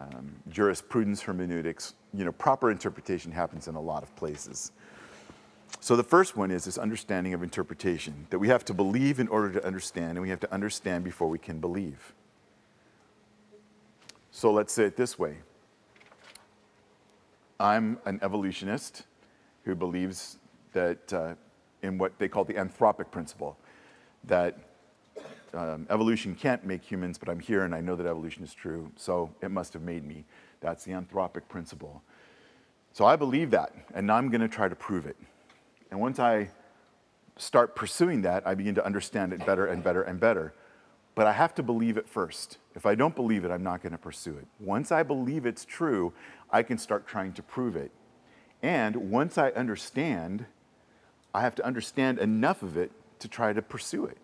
S1: um, jurisprudence hermeneutics. You know, proper interpretation happens in a lot of places. So the first one is this understanding of interpretation that we have to believe in order to understand, and we have to understand before we can believe. So let's say it this way I'm an evolutionist who believes that uh, in what they call the anthropic principle, that um, evolution can't make humans, but I'm here and I know that evolution is true, so it must have made me. That's the anthropic principle. So I believe that, and now I'm going to try to prove it. And once I start pursuing that, I begin to understand it better and better and better. But I have to believe it first. If I don't believe it, I'm not going to pursue it. Once I believe it's true, I can start trying to prove it. And once I understand, I have to understand enough of it to try to pursue it.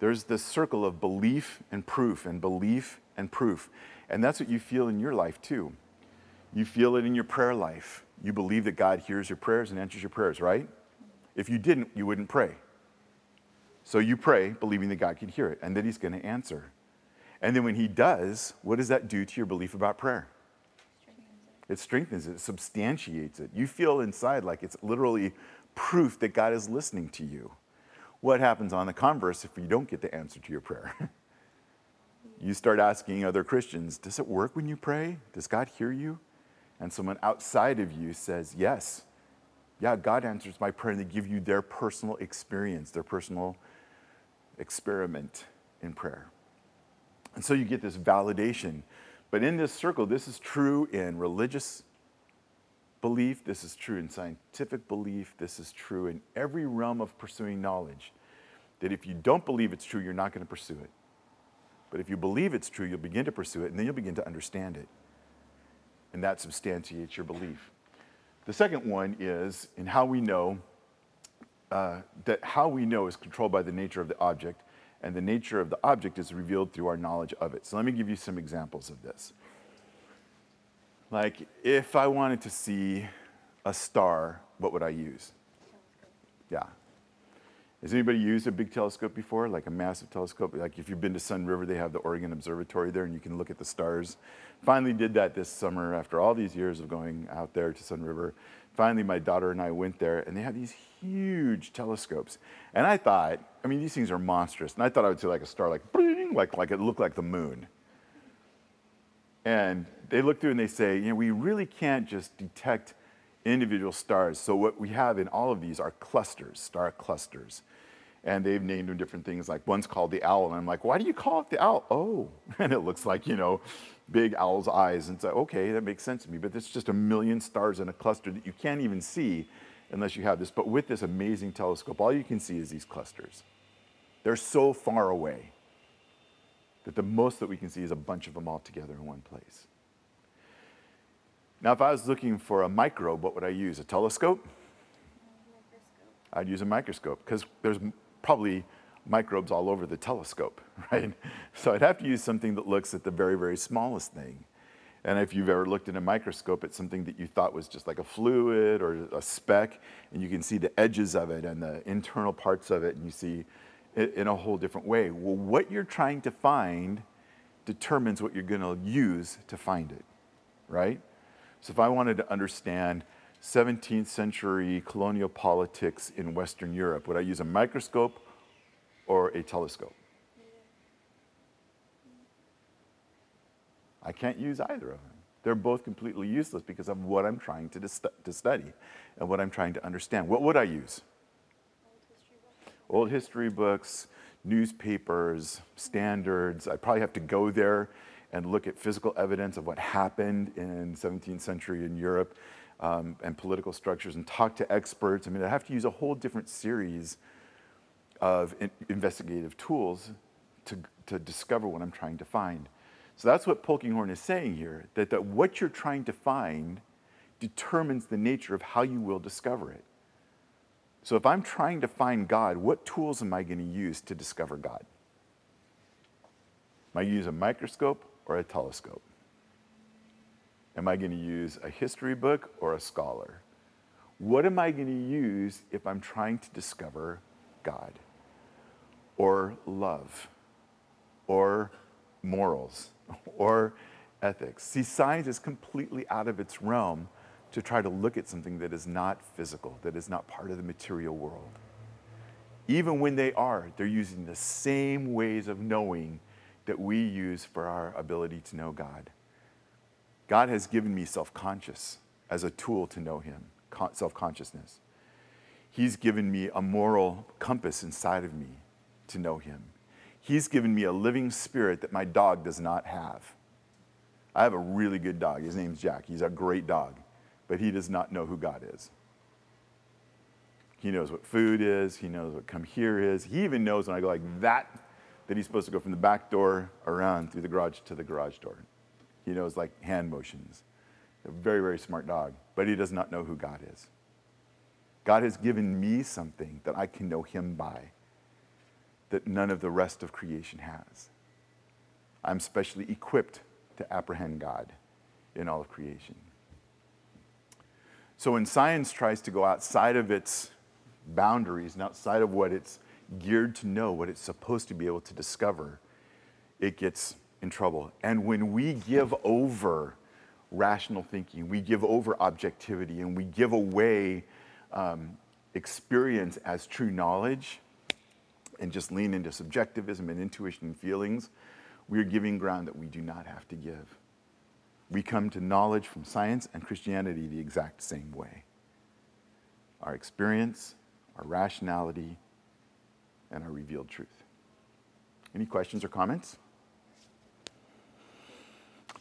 S1: There's this circle of belief and proof and belief and proof. And that's what you feel in your life too. You feel it in your prayer life. You believe that God hears your prayers and answers your prayers, right? If you didn't, you wouldn't pray. So you pray believing that God can hear it and that He's going to answer. And then when He does, what does that do to your belief about prayer? It strengthens it, it substantiates it. You feel inside like it's literally proof that God is listening to you. What happens on the converse if you don't get the answer to your prayer? you start asking other Christians, Does it work when you pray? Does God hear you? And someone outside of you says, Yes. Yeah, God answers my prayer, and they give you their personal experience, their personal experiment in prayer. And so you get this validation. But in this circle, this is true in religious belief, this is true in scientific belief, this is true in every realm of pursuing knowledge. That if you don't believe it's true, you're not going to pursue it. But if you believe it's true, you'll begin to pursue it, and then you'll begin to understand it. And that substantiates your belief. The second one is in how we know uh, that how we know is controlled by the nature of the object, and the nature of the object is revealed through our knowledge of it. So let me give you some examples of this. Like, if I wanted to see a star, what would I use? Yeah. Has anybody used a big telescope before, like a massive telescope? Like if you've been to Sunriver, they have the Oregon Observatory there, and you can look at the stars. Finally, did that this summer after all these years of going out there to Sunriver. Finally, my daughter and I went there, and they have these huge telescopes. And I thought, I mean, these things are monstrous. And I thought I would see like a star, like, like, like it looked like the moon. And they look through and they say, you know, we really can't just detect individual stars. So what we have in all of these are clusters, star clusters. And they've named them different things. Like one's called the owl, and I'm like, why do you call it the owl? Oh, and it looks like you know, big owl's eyes. And it's like, okay, that makes sense to me. But it's just a million stars in a cluster that you can't even see unless you have this. But with this amazing telescope, all you can see is these clusters. They're so far away that the most that we can see is a bunch of them all together in one place. Now, if I was looking for a microbe, what would I use? A telescope? I'd use a microscope because there's probably microbes all over the telescope, right? So I'd have to use something that looks at the very, very smallest thing. And if you've ever looked in a microscope at something that you thought was just like a fluid or a speck, and you can see the edges of it and the internal parts of it, and you see it in a whole different way. Well, what you're trying to find determines what you're going to use to find it, right? So if I wanted to understand 17th century colonial politics in Western Europe, would I use a microscope or a telescope? I can't use either of them. They're both completely useless because of what I'm trying to, to study and what I'm trying to understand. What would I use? Old history books, newspapers, standards. I'd probably have to go there and look at physical evidence of what happened in 17th century in Europe um, and political structures and talk to experts. I mean, I have to use a whole different series of in- investigative tools to, to discover what I'm trying to find. So that's what Polkinghorne is saying here that, that what you're trying to find determines the nature of how you will discover it. So if I'm trying to find God, what tools am I going to use to discover God? Am I going to use a microscope or a telescope? Am I going to use a history book or a scholar? What am I going to use if I'm trying to discover God or love or morals or ethics? See, science is completely out of its realm to try to look at something that is not physical, that is not part of the material world. Even when they are, they're using the same ways of knowing that we use for our ability to know God. God has given me self conscious as a tool to know Him, self consciousness. He's given me a moral compass inside of me to know Him. He's given me a living spirit that my dog does not have. I have a really good dog. His name's Jack. He's a great dog, but he does not know who God is. He knows what food is, he knows what come here is. He even knows when I go like that, that he's supposed to go from the back door around through the garage to the garage door. He knows like hand motions. A very, very smart dog, but he does not know who God is. God has given me something that I can know him by that none of the rest of creation has. I'm specially equipped to apprehend God in all of creation. So when science tries to go outside of its boundaries and outside of what it's geared to know, what it's supposed to be able to discover, it gets in trouble. And when we give over rational thinking, we give over objectivity, and we give away um, experience as true knowledge, and just lean into subjectivism and intuition and feelings, we are giving ground that we do not have to give. We come to knowledge from science and Christianity the exact same way. Our experience, our rationality, and our revealed truth. Any questions or comments?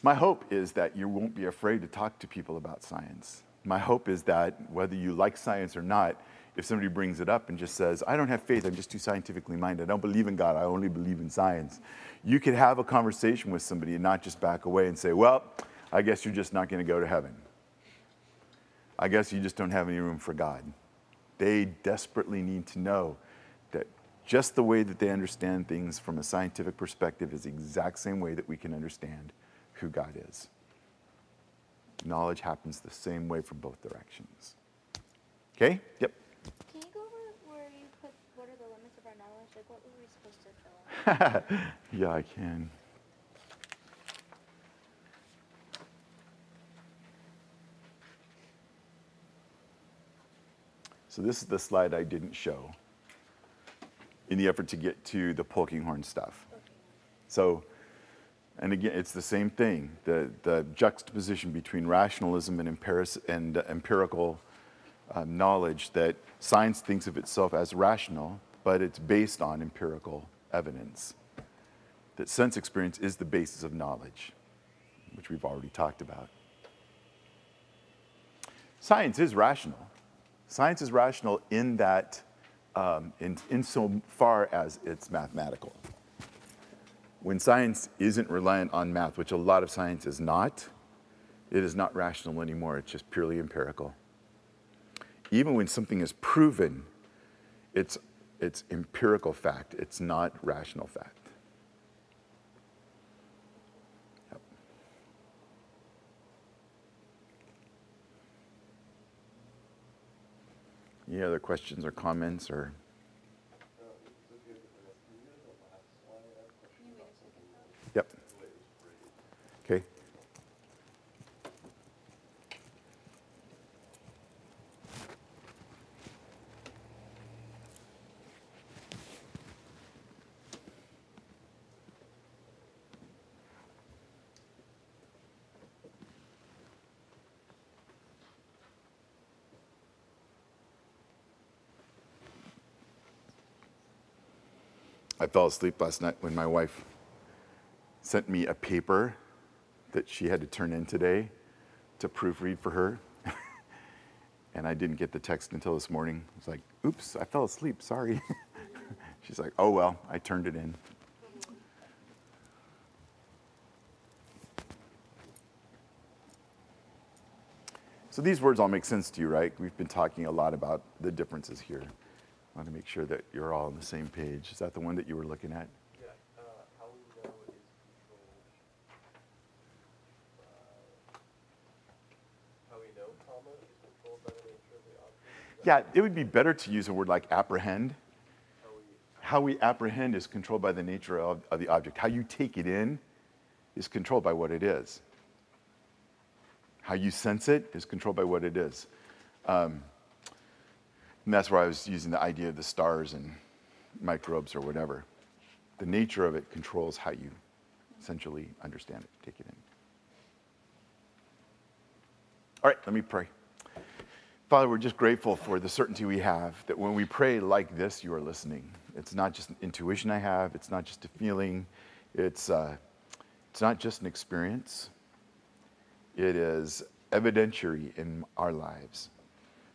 S1: My hope is that you won't be afraid to talk to people about science. My hope is that whether you like science or not, if somebody brings it up and just says, I don't have faith, I'm just too scientifically minded, I don't believe in God, I only believe in science, you could have a conversation with somebody and not just back away and say, Well, I guess you're just not going to go to heaven. I guess you just don't have any room for God. They desperately need to know just the way that they understand things from a scientific perspective is the exact same way that we can understand who God is. Knowledge happens the same way from both directions. Okay? Yep.
S4: Can you go over where you put what are the limits of our knowledge? Like what were we supposed to fill in?
S1: yeah, I can. So this is the slide I didn't show in the effort to get to the Polkinghorne stuff. So, and again, it's the same thing. The, the juxtaposition between rationalism and, empiric, and empirical uh, knowledge that science thinks of itself as rational, but it's based on empirical evidence. That sense experience is the basis of knowledge, which we've already talked about. Science is rational. Science is rational in that, um, in, in so far as it's mathematical. When science isn't reliant on math, which a lot of science is not, it is not rational anymore. It's just purely empirical. Even when something is proven, it's, it's empirical fact, it's not rational fact. Yep. Any other questions or comments or? fell asleep last night when my wife sent me a paper that she had to turn in today to proofread for her. and I didn't get the text until this morning. I was like, oops, I fell asleep, sorry. She's like, oh well, I turned it in. So these words all make sense to you, right? We've been talking a lot about the differences here. I want to make sure that you're all on the same page. Is that the one that you were looking at?
S10: Yeah, uh, how we know is controlled. by- How we know, comma, is controlled by the nature of the object.
S1: Yeah, it would be better to use a word like apprehend.
S10: How we,
S1: How we apprehend is controlled by the nature of, of the object. How you take it in is controlled by what it is. How you sense it is controlled by what it is. Um, and that's where I was using the idea of the stars and microbes or whatever. The nature of it controls how you essentially understand it, take it in. All right, let me pray. Father, we're just grateful for the certainty we have that when we pray like this, you are listening. It's not just an intuition I have, it's not just a feeling, it's, uh, it's not just an experience, it is evidentiary in our lives.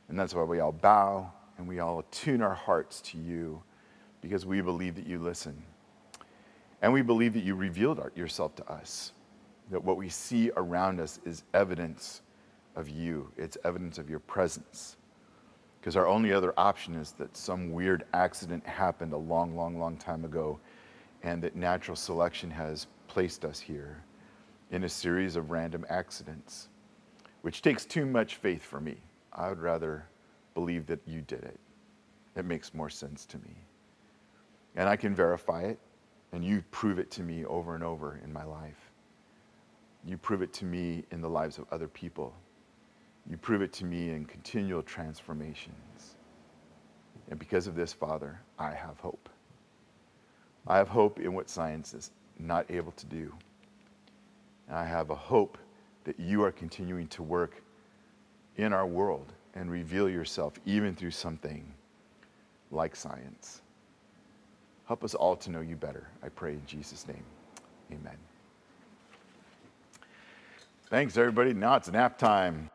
S1: And that's why we all bow and we all attune our hearts to you because we believe that you listen. And we believe that you revealed our, yourself to us, that what we see around us is evidence of you, it's evidence of your presence. Because our only other option is that some weird accident happened a long, long, long time ago, and that natural selection has placed us here in a series of random accidents, which takes too much faith for me. I would rather believe that you did it. It makes more sense to me. And I can verify it, and you prove it to me over and over in my life. You prove it to me in the lives of other people. You prove it to me in continual transformations. And because of this, Father, I have hope. I have hope in what science is not able to do. And I have a hope that you are continuing to work in our world and reveal yourself even through something like science. Help us all to know you better. I pray in Jesus' name. Amen. Thanks, everybody. Now it's nap time.